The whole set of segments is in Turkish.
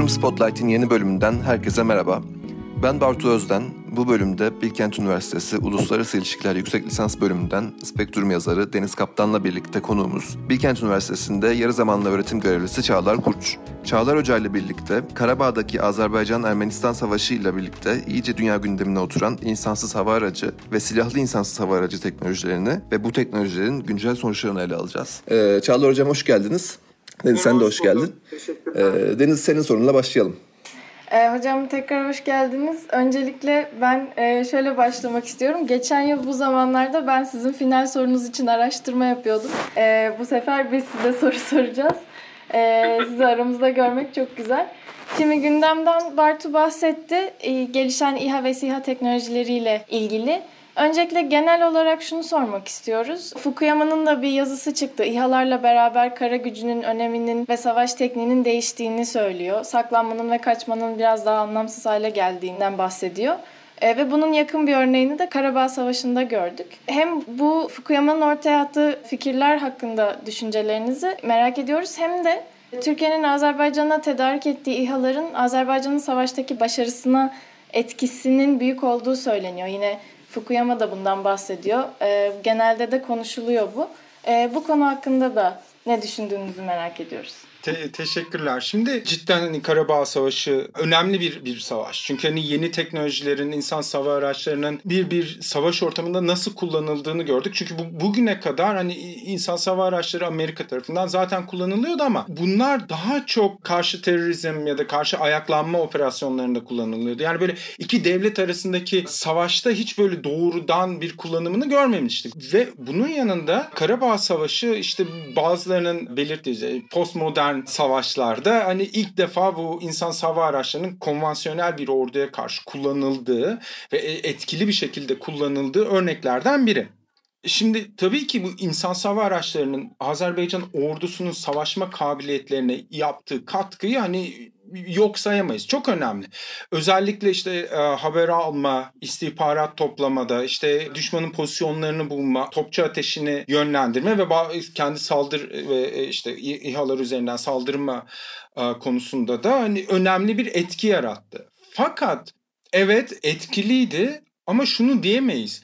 Uçurum Spotlight'in yeni bölümünden herkese merhaba. Ben Bartu Özden. Bu bölümde Bilkent Üniversitesi Uluslararası İlişkiler Yüksek Lisans bölümünden Spektrum yazarı Deniz Kaptan'la birlikte konuğumuz Bilkent Üniversitesi'nde yarı zamanlı öğretim görevlisi Çağlar Kurç. Çağlar Hoca ile birlikte Karabağ'daki Azerbaycan-Ermenistan Savaşı ile birlikte iyice dünya gündemine oturan insansız hava aracı ve silahlı insansız hava aracı teknolojilerini ve bu teknolojilerin güncel sonuçlarını ele alacağız. Ee, Çağlar Hocam hoş geldiniz. Deniz sen de hoş geldin. Ee, Deniz senin sorunla başlayalım. E, hocam tekrar hoş geldiniz. Öncelikle ben e, şöyle başlamak istiyorum. Geçen yıl bu zamanlarda ben sizin final sorunuz için araştırma yapıyordum. E, bu sefer biz size soru soracağız. E, sizi aramızda görmek çok güzel. Şimdi gündemden Bartu bahsetti. E, gelişen İHA ve SİHA teknolojileriyle ilgili. Öncelikle genel olarak şunu sormak istiyoruz. Fukuyama'nın da bir yazısı çıktı. İHA'larla beraber kara gücünün öneminin ve savaş tekniğinin değiştiğini söylüyor. Saklanmanın ve kaçmanın biraz daha anlamsız hale geldiğinden bahsediyor. E, ve bunun yakın bir örneğini de Karabağ Savaşı'nda gördük. Hem bu Fukuyama'nın ortaya attığı fikirler hakkında düşüncelerinizi merak ediyoruz hem de Türkiye'nin Azerbaycan'a tedarik ettiği İHA'ların Azerbaycan'ın savaştaki başarısına etkisinin büyük olduğu söyleniyor. Yine Fukuyama da bundan bahsediyor. E, genelde de konuşuluyor bu. E, bu konu hakkında da ne düşündüğünüzü merak ediyoruz. Te- teşekkürler. Şimdi cidden hani Karabağ Savaşı önemli bir bir savaş. Çünkü hani yeni teknolojilerin, insan sava araçlarının bir bir savaş ortamında nasıl kullanıldığını gördük. Çünkü bu, bugüne kadar hani insan sava araçları Amerika tarafından zaten kullanılıyordu ama bunlar daha çok karşı terörizm ya da karşı ayaklanma operasyonlarında kullanılıyordu. Yani böyle iki devlet arasındaki savaşta hiç böyle doğrudan bir kullanımını görmemiştik. Ve bunun yanında Karabağ Savaşı işte bazılarının belirttiği postmodern modern savaşlarda hani ilk defa bu insan hava araçlarının konvansiyonel bir orduya karşı kullanıldığı ve e, etkili bir şekilde kullanıldığı örneklerden biri. Şimdi tabii ki bu insan hava araçlarının Azerbaycan ordusunun savaşma kabiliyetlerine yaptığı katkıyı hani yok sayamayız. Çok önemli. Özellikle işte e, haber alma, istihbarat toplamada, işte düşmanın pozisyonlarını bulma, topçu ateşini yönlendirme ve kendi saldır ve e, işte İHA'lar üzerinden saldırma e, konusunda da hani önemli bir etki yarattı. Fakat evet etkiliydi ama şunu diyemeyiz.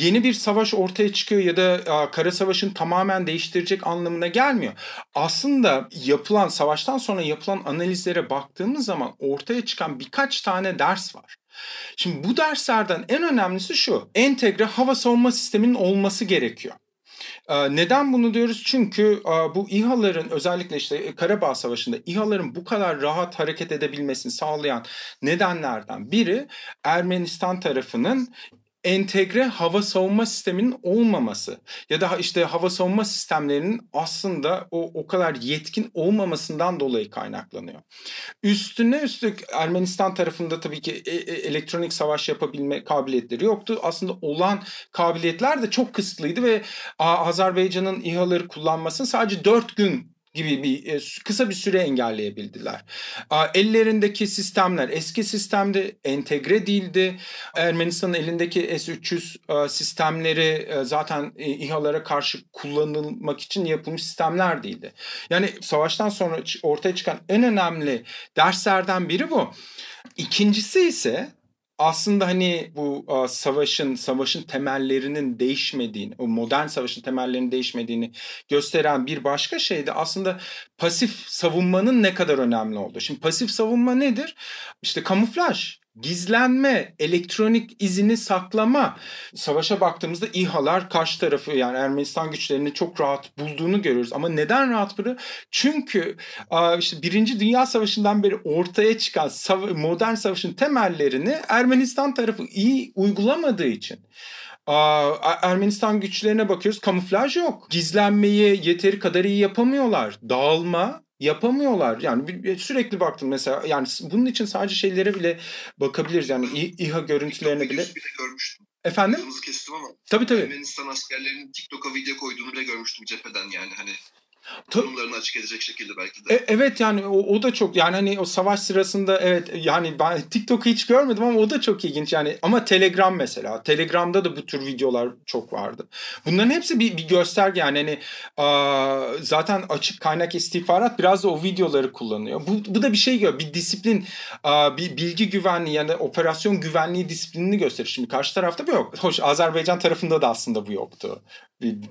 Yeni bir savaş ortaya çıkıyor ya da kara savaşın tamamen değiştirecek anlamına gelmiyor. Aslında yapılan savaştan sonra yapılan analizlere baktığımız zaman ortaya çıkan birkaç tane ders var. Şimdi bu derslerden en önemlisi şu. Entegre hava savunma sisteminin olması gerekiyor. Neden bunu diyoruz? Çünkü bu İHA'ların özellikle işte Karabağ Savaşı'nda İHA'ların bu kadar rahat hareket edebilmesini sağlayan nedenlerden biri Ermenistan tarafının entegre hava savunma sisteminin olmaması ya da işte hava savunma sistemlerinin aslında o o kadar yetkin olmamasından dolayı kaynaklanıyor. Üstüne üstlük Ermenistan tarafında tabii ki e, e, elektronik savaş yapabilme kabiliyetleri yoktu. Aslında olan kabiliyetler de çok kısıtlıydı ve Azerbaycan'ın İHA'ları kullanmasını sadece 4 gün gibi bir e, kısa bir süre engelleyebildiler. Ellerindeki sistemler eski sistemde entegre değildi. Ermenistan'ın elindeki S-300 sistemleri e, zaten e, İHA'lara karşı kullanılmak için yapılmış sistemler değildi. Yani savaştan sonra ortaya çıkan en önemli derslerden biri bu. İkincisi ise aslında hani bu savaşın savaşın temellerinin değişmediğini, o modern savaşın temellerinin değişmediğini gösteren bir başka şey de aslında pasif savunmanın ne kadar önemli olduğu. Şimdi pasif savunma nedir? İşte kamuflaj gizlenme, elektronik izini saklama. Savaşa baktığımızda İHA'lar karşı tarafı yani Ermenistan güçlerini çok rahat bulduğunu görüyoruz. Ama neden rahat bunu? Çünkü işte Birinci Dünya Savaşı'ndan beri ortaya çıkan modern savaşın temellerini Ermenistan tarafı iyi uygulamadığı için. Ermenistan güçlerine bakıyoruz kamuflaj yok. Gizlenmeyi yeteri kadar iyi yapamıyorlar. Dağılma yapamıyorlar. Yani sürekli baktım mesela yani bunun için sadece şeylere bile bakabiliriz. Yani İHA görüntülerine bile. görmüştüm. Efendim? Kırmızı kestim ama. Tabii tabii. Ermenistan askerlerinin TikTok'a video koyduğunu bile görmüştüm cepheden yani hani durumlarını açık edecek şekilde belki de. E, evet yani o, o da çok yani hani o savaş sırasında evet yani ben TikTok'u hiç görmedim ama o da çok ilginç yani ama Telegram mesela Telegram'da da bu tür videolar çok vardı. Bunların hepsi bir, bir gösterge yani hani a, zaten açık kaynak istihbarat biraz da o videoları kullanıyor. Bu, bu da bir şey gör bir disiplin a, bir bilgi güvenliği yani operasyon güvenliği disiplinini gösterir. Şimdi karşı tarafta bu yok. Hoş Azerbaycan tarafında da aslında bu yoktu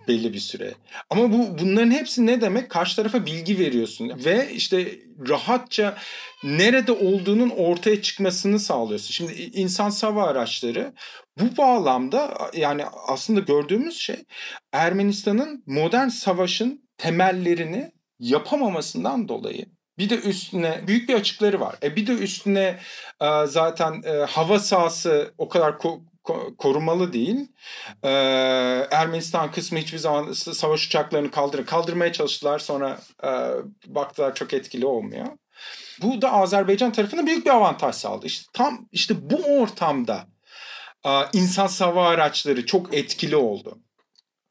belli bir süre. Ama bu bunların hepsi ne demek? Karşı tarafa bilgi veriyorsun ve işte rahatça nerede olduğunun ortaya çıkmasını sağlıyorsun. Şimdi insan sava araçları bu bağlamda yani aslında gördüğümüz şey Ermenistan'ın modern savaşın temellerini yapamamasından dolayı bir de üstüne büyük bir açıkları var. E bir de üstüne e, zaten e, hava sahası o kadar korumalı değil. Ee, Ermenistan kısmı hiçbir zaman savaş uçaklarını kaldırır. Kaldırmaya çalıştılar sonra e, baktılar çok etkili olmuyor. Bu da Azerbaycan tarafına büyük bir avantaj sağladı. İşte tam işte bu ortamda e, insan sava araçları çok etkili oldu.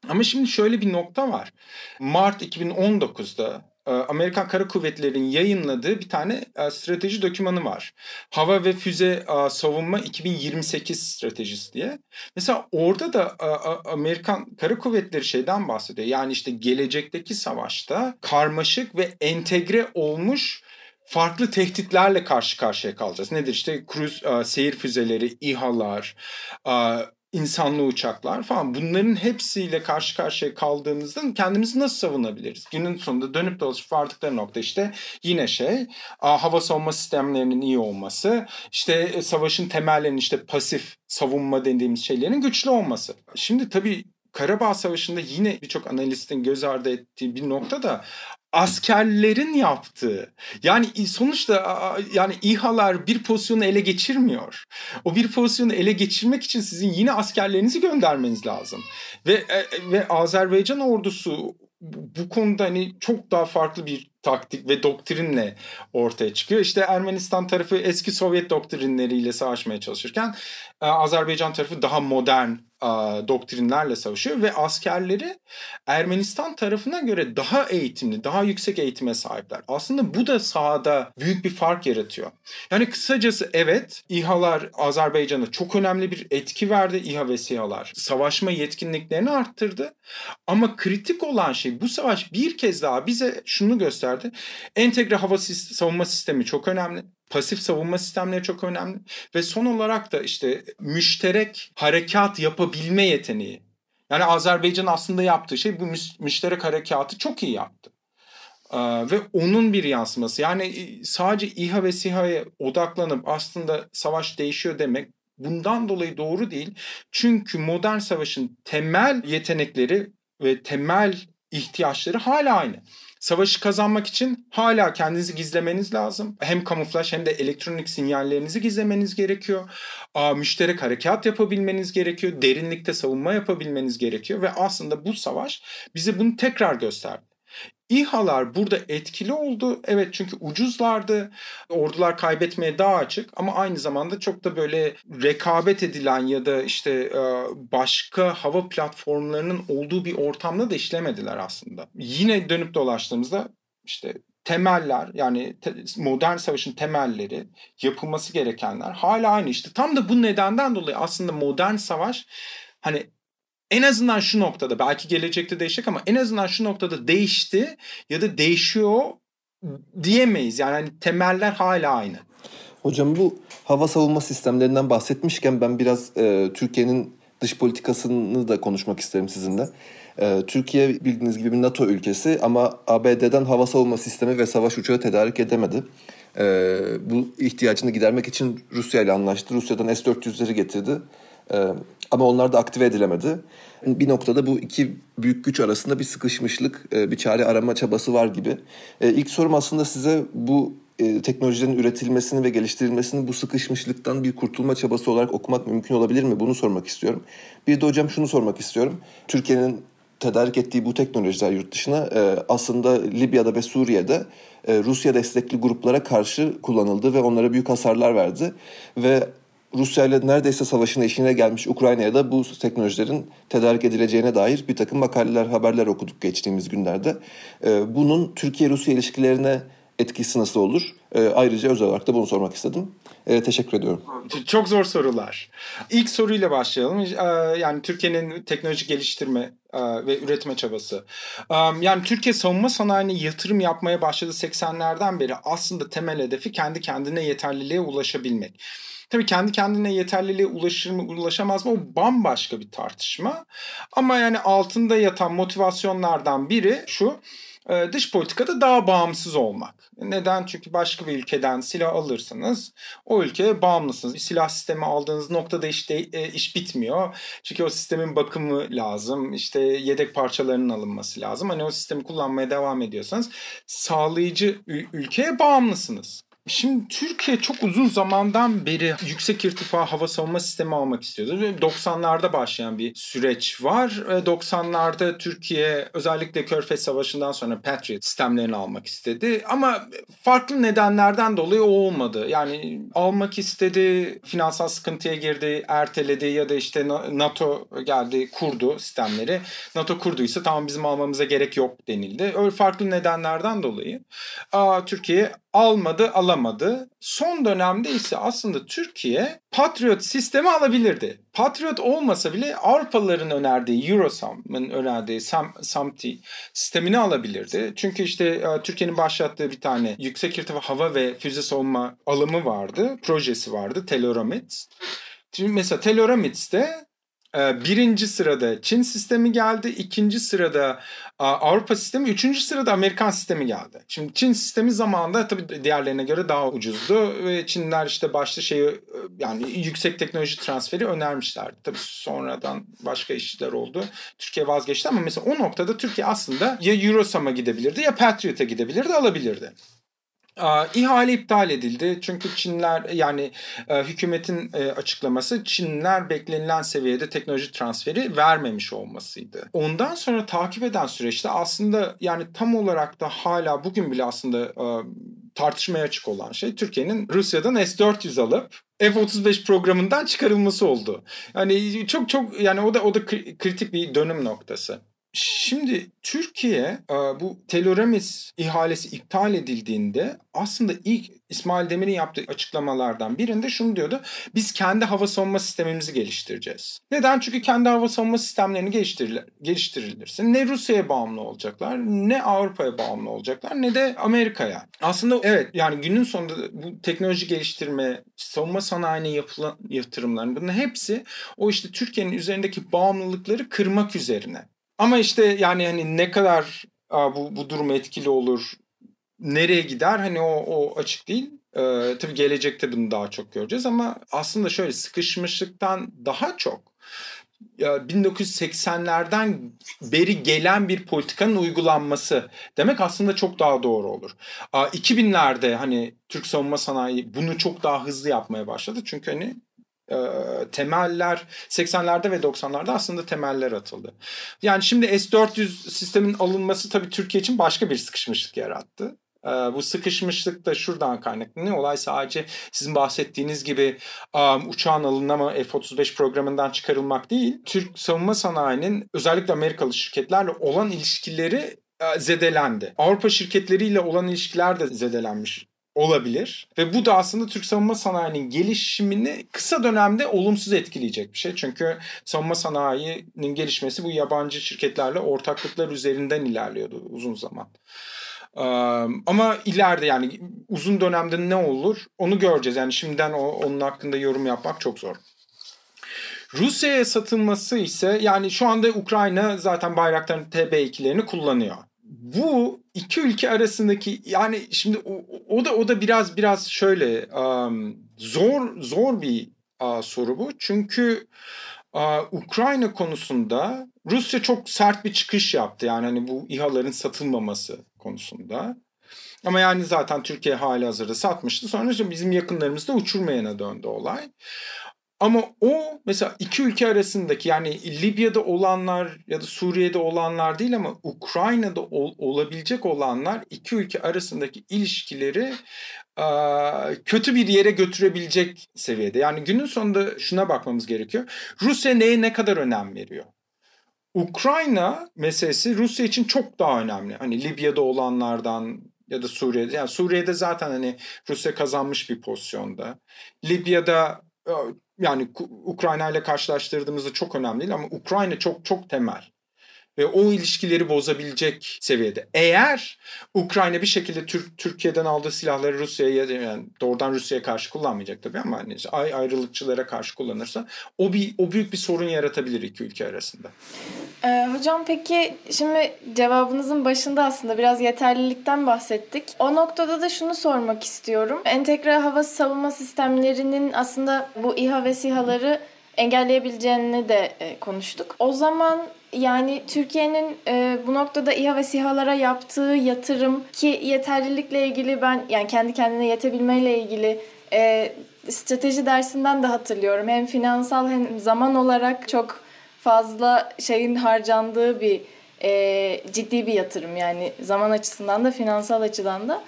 Ama şimdi şöyle bir nokta var. Mart 2019'da e, Amerikan Kara Kuvvetleri'nin yayınladığı bir tane e, strateji dokümanı var. Hava ve Füze e, Savunma 2028 stratejisi diye. Mesela orada da Amerikan Kara Kuvvetleri şeyden bahsediyor. Yani işte gelecekteki savaşta karmaşık ve entegre olmuş farklı tehditlerle karşı karşıya kalacağız. Nedir işte kruz seyir füzeleri, İHA'lar, insanlı uçaklar falan bunların hepsiyle karşı karşıya kaldığımızda kendimizi nasıl savunabiliriz? Günün sonunda dönüp dolaşıp vardıkları nokta işte yine şey hava savunma sistemlerinin iyi olması işte e, savaşın temellerinin işte pasif savunma dediğimiz şeylerin güçlü olması. Şimdi tabii Karabağ Savaşı'nda yine birçok analistin göz ardı ettiği bir nokta da askerlerin yaptığı. Yani sonuçta yani İHA'lar bir pozisyonu ele geçirmiyor. O bir pozisyonu ele geçirmek için sizin yine askerlerinizi göndermeniz lazım. Ve e, ve Azerbaycan ordusu bu konuda hani çok daha farklı bir taktik ve doktrinle ortaya çıkıyor. İşte Ermenistan tarafı eski Sovyet doktrinleriyle savaşmaya çalışırken e, Azerbaycan tarafı daha modern doktrinlerle savaşıyor ve askerleri Ermenistan tarafına göre daha eğitimli, daha yüksek eğitime sahipler. Aslında bu da sahada büyük bir fark yaratıyor. Yani kısacası evet İHA'lar Azerbaycan'a çok önemli bir etki verdi İHA ve SİHA'lar. Savaşma yetkinliklerini arttırdı. Ama kritik olan şey bu savaş bir kez daha bize şunu gösterdi. Entegre hava savunma sistemi çok önemli pasif savunma sistemleri çok önemli ve son olarak da işte müşterek harekat yapabilme yeteneği. Yani Azerbaycan aslında yaptığı şey bu müşterek harekatı çok iyi yaptı. Ee, ve onun bir yansıması. Yani e, sadece İHA ve SİHA'ya odaklanıp aslında savaş değişiyor demek bundan dolayı doğru değil. Çünkü modern savaşın temel yetenekleri ve temel ihtiyaçları hala aynı. Savaşı kazanmak için hala kendinizi gizlemeniz lazım. Hem kamuflaj hem de elektronik sinyallerinizi gizlemeniz gerekiyor. Aa, müşterek harekat yapabilmeniz gerekiyor. Derinlikte savunma yapabilmeniz gerekiyor. Ve aslında bu savaş bize bunu tekrar gösterdi. İHA'lar burada etkili oldu. Evet çünkü ucuzlardı. Ordular kaybetmeye daha açık ama aynı zamanda çok da böyle rekabet edilen ya da işte e, başka hava platformlarının olduğu bir ortamda da işlemediler aslında. Yine dönüp dolaştığımızda işte temeller yani modern savaşın temelleri yapılması gerekenler hala aynı işte tam da bu nedenden dolayı aslında modern savaş hani en azından şu noktada belki gelecekte değişecek ama en azından şu noktada değişti ya da değişiyor diyemeyiz. Yani hani temeller hala aynı. Hocam bu hava savunma sistemlerinden bahsetmişken ben biraz e, Türkiye'nin dış politikasını da konuşmak isterim sizinle. E, Türkiye bildiğiniz gibi bir NATO ülkesi ama ABD'den hava savunma sistemi ve savaş uçağı tedarik edemedi. E, bu ihtiyacını gidermek için Rusya ile anlaştı. Rusya'dan S-400'leri getirdi. E, ama onlar da aktive edilemedi. Bir noktada bu iki büyük güç arasında bir sıkışmışlık, e, bir çare arama çabası var gibi. E, ilk sorum aslında size bu e, teknolojilerin üretilmesini ve geliştirilmesini bu sıkışmışlıktan bir kurtulma çabası olarak okumak mümkün olabilir mi? Bunu sormak istiyorum. Bir de hocam şunu sormak istiyorum. Türkiye'nin tedarik ettiği bu teknolojiler yurt dışına aslında Libya'da ve Suriye'de Rusya destekli gruplara karşı kullanıldı ve onlara büyük hasarlar verdi. Ve Rusya ile neredeyse savaşın eşiğine gelmiş Ukrayna'ya da bu teknolojilerin tedarik edileceğine dair bir takım makaleler, haberler okuduk geçtiğimiz günlerde. Ee, bunun Türkiye-Rusya ilişkilerine etkisi nasıl olur? Ee, ayrıca özel olarak da bunu sormak istedim. Ee, teşekkür ediyorum. Çok zor sorular. İlk soruyla başlayalım. Ee, yani Türkiye'nin teknoloji geliştirme e, ve üretme çabası. Yani Türkiye savunma sanayine yatırım yapmaya başladı 80'lerden beri aslında temel hedefi kendi kendine yeterliliğe ulaşabilmek. Tabii kendi kendine yeterliliğe ulaşır mı ulaşamaz mı o bambaşka bir tartışma. Ama yani altında yatan motivasyonlardan biri şu e, dış politikada daha bağımsız olmak. Neden? Çünkü başka bir ülkeden silah alırsanız o ülkeye bağımlısınız. Bir silah sistemi aldığınız noktada işte e, iş bitmiyor. Çünkü o sistemin bakımı lazım. İşte yedek parçalarının alınması lazım. Hani o sistemi kullanmaya devam ediyorsanız sağlayıcı ülkeye bağımlısınız. Şimdi Türkiye çok uzun zamandan beri yüksek irtifa hava savunma sistemi almak istiyordu. 90'larda başlayan bir süreç var. 90'larda Türkiye özellikle Körfez Savaşı'ndan sonra Patriot sistemlerini almak istedi. Ama farklı nedenlerden dolayı o olmadı. Yani almak istedi, finansal sıkıntıya girdi, erteledi ya da işte NATO geldi kurdu sistemleri. NATO kurduysa tamam bizim almamıza gerek yok denildi. Öyle farklı nedenlerden dolayı Türkiye almadı, alamadı. Son dönemde ise aslında Türkiye Patriot sistemi alabilirdi. Patriot olmasa bile Avrupalıların önerdiği Eurosom'un önerdiği Sam, SAMTI sistemini alabilirdi. Çünkü işte e, Türkiye'nin başlattığı bir tane yüksek irtifa hava ve füze savunma alımı vardı, projesi vardı, Teloramids. Şimdi mesela Teloramids'te birinci sırada Çin sistemi geldi. ikinci sırada Avrupa sistemi. Üçüncü sırada Amerikan sistemi geldi. Şimdi Çin sistemi zamanında tabii diğerlerine göre daha ucuzdu. Ve Çinler işte başta şeyi e, yani yüksek teknoloji transferi önermişlerdi. Tabii sonradan başka işler oldu. Türkiye vazgeçti ama mesela o noktada Türkiye aslında ya Eurosam'a gidebilirdi ya Patriot'a gidebilirdi alabilirdi. İhale iptal edildi çünkü Çinler yani e, hükümetin e, açıklaması Çinler beklenilen seviyede teknoloji transferi vermemiş olmasıydı. Ondan sonra takip eden süreçte aslında yani tam olarak da hala bugün bile aslında e, tartışmaya açık olan şey Türkiye'nin Rusya'dan S-400 alıp F-35 programından çıkarılması oldu. Yani çok çok yani o da o da kritik bir dönüm noktası. Şimdi Türkiye e, bu Teloremis ihalesi iptal edildiğinde aslında ilk İsmail Demir'in yaptığı açıklamalardan birinde şunu diyordu. Biz kendi hava savunma sistemimizi geliştireceğiz. Neden? Çünkü kendi hava savunma sistemlerini geliştirir, geliştirilirse ne Rusya'ya bağımlı olacaklar, ne Avrupa'ya bağımlı olacaklar, ne de Amerika'ya. Aslında evet yani günün sonunda bu teknoloji geliştirme, savunma sanayine yapılan yatırımların bunun hepsi o işte Türkiye'nin üzerindeki bağımlılıkları kırmak üzerine. Ama işte yani hani ne kadar bu, bu durum etkili olur, nereye gider hani o, o açık değil. Ee, tabii gelecekte bunu daha çok göreceğiz ama aslında şöyle sıkışmışlıktan daha çok 1980'lerden beri gelen bir politikanın uygulanması demek aslında çok daha doğru olur. 2000'lerde hani Türk savunma sanayi bunu çok daha hızlı yapmaya başladı. Çünkü hani e, temeller 80'lerde ve 90'larda aslında temeller atıldı. Yani şimdi S-400 sistemin alınması tabii Türkiye için başka bir sıkışmışlık yarattı. E, bu sıkışmışlık da şuradan kaynaklanıyor. Olay sadece sizin bahsettiğiniz gibi um, uçağın alınama F-35 programından çıkarılmak değil. Türk savunma sanayinin özellikle Amerikalı şirketlerle olan ilişkileri e, zedelendi. Avrupa şirketleriyle olan ilişkiler de zedelenmiş olabilir. Ve bu da aslında Türk savunma sanayinin gelişimini kısa dönemde olumsuz etkileyecek bir şey. Çünkü savunma sanayinin gelişmesi bu yabancı şirketlerle ortaklıklar üzerinden ilerliyordu uzun zaman. ama ileride yani uzun dönemde ne olur onu göreceğiz. Yani şimdiden onun hakkında yorum yapmak çok zor. Rusya'ya satılması ise yani şu anda Ukrayna zaten Bayraktar'ın TB2'lerini kullanıyor bu iki ülke arasındaki yani şimdi o, o da o da biraz biraz şöyle um, zor zor bir uh, soru bu. Çünkü uh, Ukrayna konusunda Rusya çok sert bir çıkış yaptı. Yani hani bu İHA'ların satılmaması konusunda. Ama yani zaten Türkiye hali hazırda satmıştı. Sonra işte bizim yakınlarımızda uçurmayana döndü olay. Ama o mesela iki ülke arasındaki yani Libya'da olanlar ya da Suriye'de olanlar değil ama Ukrayna'da ol, olabilecek olanlar iki ülke arasındaki ilişkileri kötü bir yere götürebilecek seviyede. Yani günün sonunda şuna bakmamız gerekiyor. Rusya neye ne kadar önem veriyor? Ukrayna meselesi Rusya için çok daha önemli. Hani Libya'da olanlardan ya da Suriye'de. Yani Suriye'de zaten hani Rusya kazanmış bir pozisyonda. Libya'da yani Ukrayna ile karşılaştırdığımızda çok önemli değil ama Ukrayna çok çok temel ve o ilişkileri bozabilecek seviyede. Eğer Ukrayna bir şekilde Türk Türkiye'den aldığı silahları Rusya'ya yani doğrudan Rusya'ya karşı kullanmayacak tabii ama hani ay ayrılıkçılara karşı kullanırsa o bir o büyük bir sorun yaratabilir iki ülke arasında. Ee, hocam peki şimdi cevabınızın başında aslında biraz yeterlilikten bahsettik. O noktada da şunu sormak istiyorum. Entegre hava savunma sistemlerinin aslında bu İHA ve SİHA'ları engelleyebileceğini de e, konuştuk. O zaman yani Türkiye'nin e, bu noktada İHA ve SİHA'lara yaptığı yatırım ki yeterlilikle ilgili ben yani kendi kendine yetebilmeyle ilgili e, strateji dersinden de hatırlıyorum. Hem finansal hem zaman olarak çok fazla şeyin harcandığı bir e, ciddi bir yatırım yani zaman açısından da finansal açıdan da.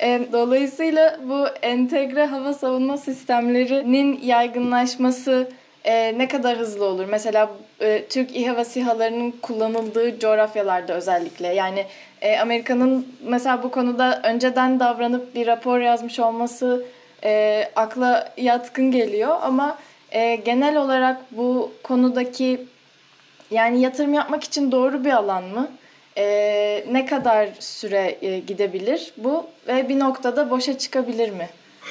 E, dolayısıyla bu entegre hava savunma sistemlerinin yaygınlaşması e, ne kadar hızlı olur? Mesela e, Türk İHA ve SİHA'larının kullanıldığı coğrafyalarda özellikle. Yani e, Amerika'nın mesela bu konuda önceden davranıp bir rapor yazmış olması e, akla yatkın geliyor. Ama e, genel olarak bu konudaki yani yatırım yapmak için doğru bir alan mı? E, ne kadar süre e, gidebilir bu ve bir noktada boşa çıkabilir mi?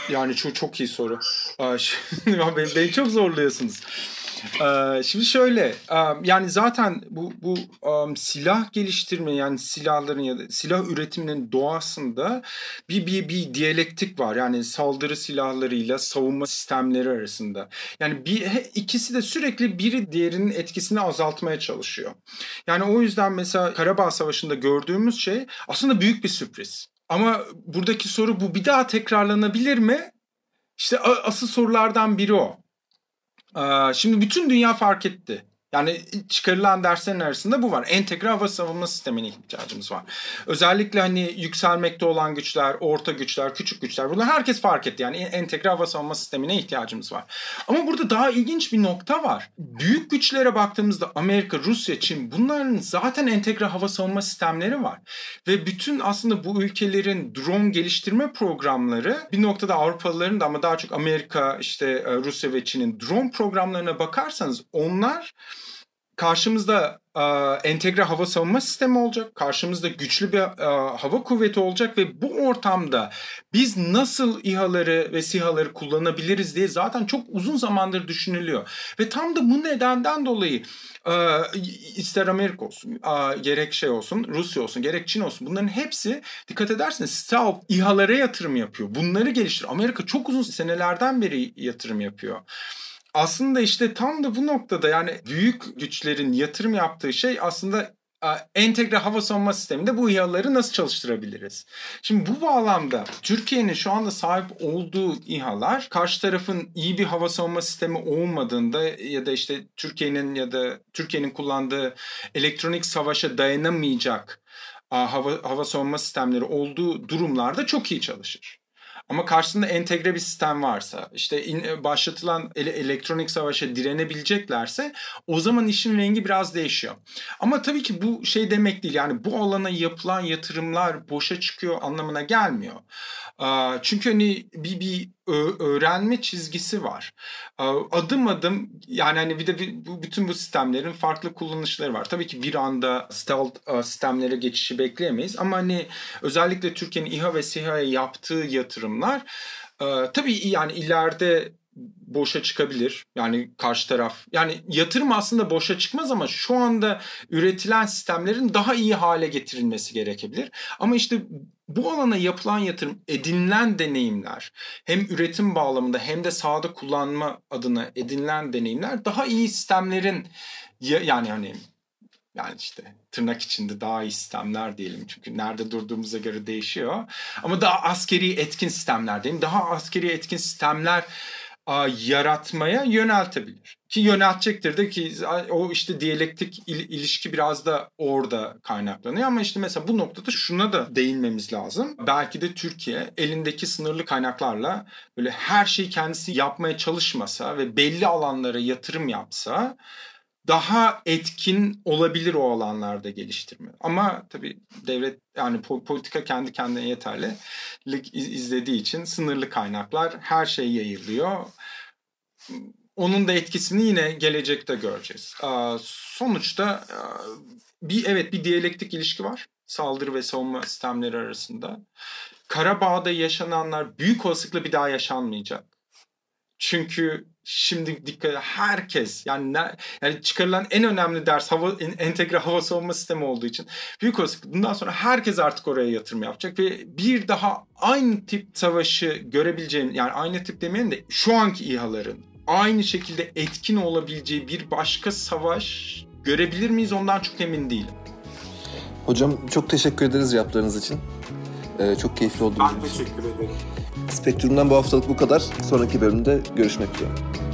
Yani çok çok iyi soru. Beni, beni çok zorluyorsunuz. Şimdi şöyle yani zaten bu bu silah geliştirme yani silahların ya da silah üretiminin doğasında bir bir bir diyalektik var. Yani saldırı silahlarıyla savunma sistemleri arasında. Yani bir ikisi de sürekli biri diğerinin etkisini azaltmaya çalışıyor. Yani o yüzden mesela Karabağ Savaşı'nda gördüğümüz şey aslında büyük bir sürpriz. Ama buradaki soru bu bir daha tekrarlanabilir mi? İşte asıl sorulardan biri o. Şimdi bütün dünya fark etti. Yani çıkarılan derslerin arasında bu var. Entegre hava savunma sistemine ihtiyacımız var. Özellikle hani yükselmekte olan güçler, orta güçler, küçük güçler bunlar herkes fark etti. Yani entegre hava savunma sistemine ihtiyacımız var. Ama burada daha ilginç bir nokta var. Büyük güçlere baktığımızda Amerika, Rusya, Çin bunların zaten entegre hava savunma sistemleri var. Ve bütün aslında bu ülkelerin drone geliştirme programları bir noktada Avrupalıların da ama daha çok Amerika, işte e, Rusya ve Çin'in drone programlarına bakarsanız onlar karşımızda e, entegre hava savunma sistemi olacak. Karşımızda güçlü bir e, hava kuvveti olacak ve bu ortamda biz nasıl İHA'ları ve SİHA'ları kullanabiliriz diye zaten çok uzun zamandır düşünülüyor. Ve tam da bu nedenden dolayı e, ister Amerika olsun, e, gerek şey olsun, Rusya olsun, gerek Çin olsun bunların hepsi dikkat ederseniz SAV İHA'lara yatırım yapıyor. Bunları geliştir. Amerika çok uzun senelerden beri yatırım yapıyor aslında işte tam da bu noktada yani büyük güçlerin yatırım yaptığı şey aslında entegre hava savunma sisteminde bu İHA'ları nasıl çalıştırabiliriz? Şimdi bu bağlamda Türkiye'nin şu anda sahip olduğu İHA'lar karşı tarafın iyi bir hava savunma sistemi olmadığında ya da işte Türkiye'nin ya da Türkiye'nin kullandığı elektronik savaşa dayanamayacak hava, hava savunma sistemleri olduğu durumlarda çok iyi çalışır. Ama karşısında entegre bir sistem varsa, işte in, başlatılan ele, elektronik savaşa direnebileceklerse o zaman işin rengi biraz değişiyor. Ama tabii ki bu şey demek değil. Yani bu alana yapılan yatırımlar boşa çıkıyor anlamına gelmiyor. Çünkü hani bir, bir öğrenme çizgisi var. Adım adım yani hani bir de bütün bu sistemlerin farklı kullanışları var. Tabii ki bir anda stealth sistemlere geçişi bekleyemeyiz ama hani özellikle Türkiye'nin İHA ve SİHA'ya yaptığı yatırımlar tabii yani ileride boşa çıkabilir. Yani karşı taraf. Yani yatırım aslında boşa çıkmaz ama şu anda üretilen sistemlerin daha iyi hale getirilmesi gerekebilir. Ama işte bu alana yapılan yatırım, edinilen deneyimler hem üretim bağlamında hem de sahada kullanma adına edinilen deneyimler daha iyi sistemlerin yani hani yani işte tırnak içinde daha iyi sistemler diyelim. Çünkü nerede durduğumuza göre değişiyor. Ama daha askeri etkin sistemler diyelim. Daha askeri etkin sistemler yaratmaya yöneltebilir. Ki yöneltecektir de ki o işte diyalektik il, ilişki biraz da orada kaynaklanıyor ama işte mesela bu noktada şuna da değinmemiz lazım. Belki de Türkiye elindeki sınırlı kaynaklarla böyle her şeyi kendisi yapmaya çalışmasa ve belli alanlara yatırım yapsa daha etkin olabilir o alanlarda geliştirme. Ama tabii devlet yani politika kendi kendine yeterlilik izlediği için sınırlı kaynaklar her şey yayılıyor. Onun da etkisini yine gelecekte göreceğiz. Sonuçta bir evet bir diyalektik ilişki var saldırı ve savunma sistemleri arasında. Karabağ'da yaşananlar büyük olasılıkla bir daha yaşanmayacak. Çünkü şimdi dikkat herkes yani ne, yani çıkarılan en önemli ders hava entegre hava savunma sistemi olduğu için büyük olasılıkla bundan sonra herkes artık oraya yatırım yapacak ve bir daha aynı tip savaşı görebileceğim yani aynı tip demeyelim de şu anki İHA'ların aynı şekilde etkin olabileceği bir başka savaş görebilir miyiz ondan çok emin değilim. Hocam çok teşekkür ederiz yaptığınız için. Ee, çok keyifli oldu. Ben teşekkür ederim. Spektrum'dan bu haftalık bu kadar. Sonraki bölümde görüşmek üzere.